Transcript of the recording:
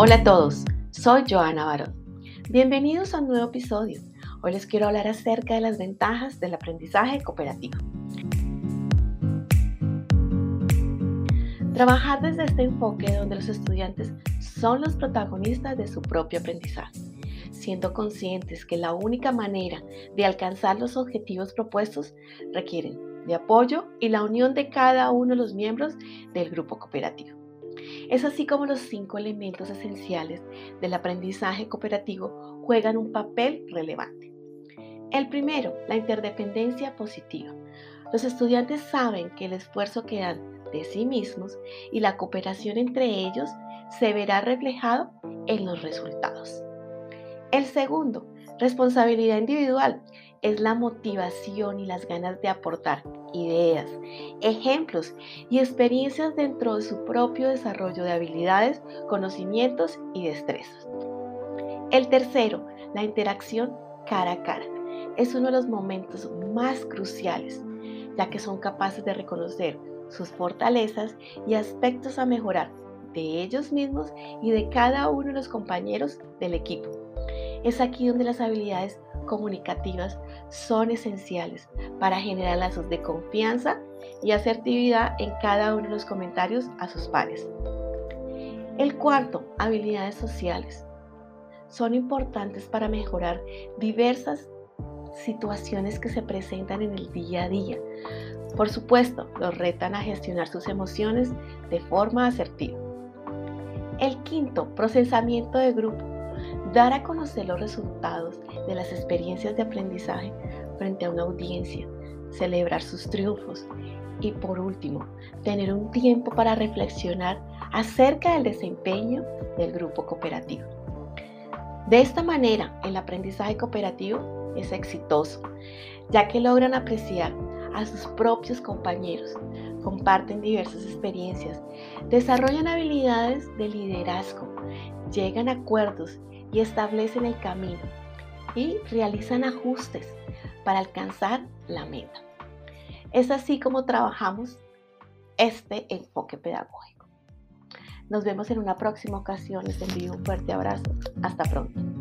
Hola a todos, soy Joana Barón. Bienvenidos a un nuevo episodio. Hoy les quiero hablar acerca de las ventajas del aprendizaje cooperativo. Trabajar desde este enfoque donde los estudiantes son los protagonistas de su propio aprendizaje, siendo conscientes que la única manera de alcanzar los objetivos propuestos requieren de apoyo y la unión de cada uno de los miembros del grupo cooperativo. Es así como los cinco elementos esenciales del aprendizaje cooperativo juegan un papel relevante. El primero, la interdependencia positiva. Los estudiantes saben que el esfuerzo que dan de sí mismos y la cooperación entre ellos se verá reflejado en los resultados. El segundo, responsabilidad individual, es la motivación y las ganas de aportar ideas, ejemplos y experiencias dentro de su propio desarrollo de habilidades, conocimientos y destrezas. El tercero, la interacción cara a cara. Es uno de los momentos más cruciales, ya que son capaces de reconocer sus fortalezas y aspectos a mejorar de ellos mismos y de cada uno de los compañeros del equipo. Es aquí donde las habilidades comunicativas son esenciales para generar lazos de confianza y asertividad en cada uno de los comentarios a sus pares. El cuarto, habilidades sociales. Son importantes para mejorar diversas situaciones que se presentan en el día a día. Por supuesto, los retan a gestionar sus emociones de forma asertiva. El quinto, procesamiento de grupo dar a conocer los resultados de las experiencias de aprendizaje frente a una audiencia, celebrar sus triunfos y por último, tener un tiempo para reflexionar acerca del desempeño del grupo cooperativo. De esta manera, el aprendizaje cooperativo es exitoso, ya que logran apreciar a sus propios compañeros, comparten diversas experiencias, desarrollan habilidades de liderazgo, llegan a acuerdos y establecen el camino y realizan ajustes para alcanzar la meta. Es así como trabajamos este enfoque pedagógico. Nos vemos en una próxima ocasión. Les envío un fuerte abrazo. Hasta pronto.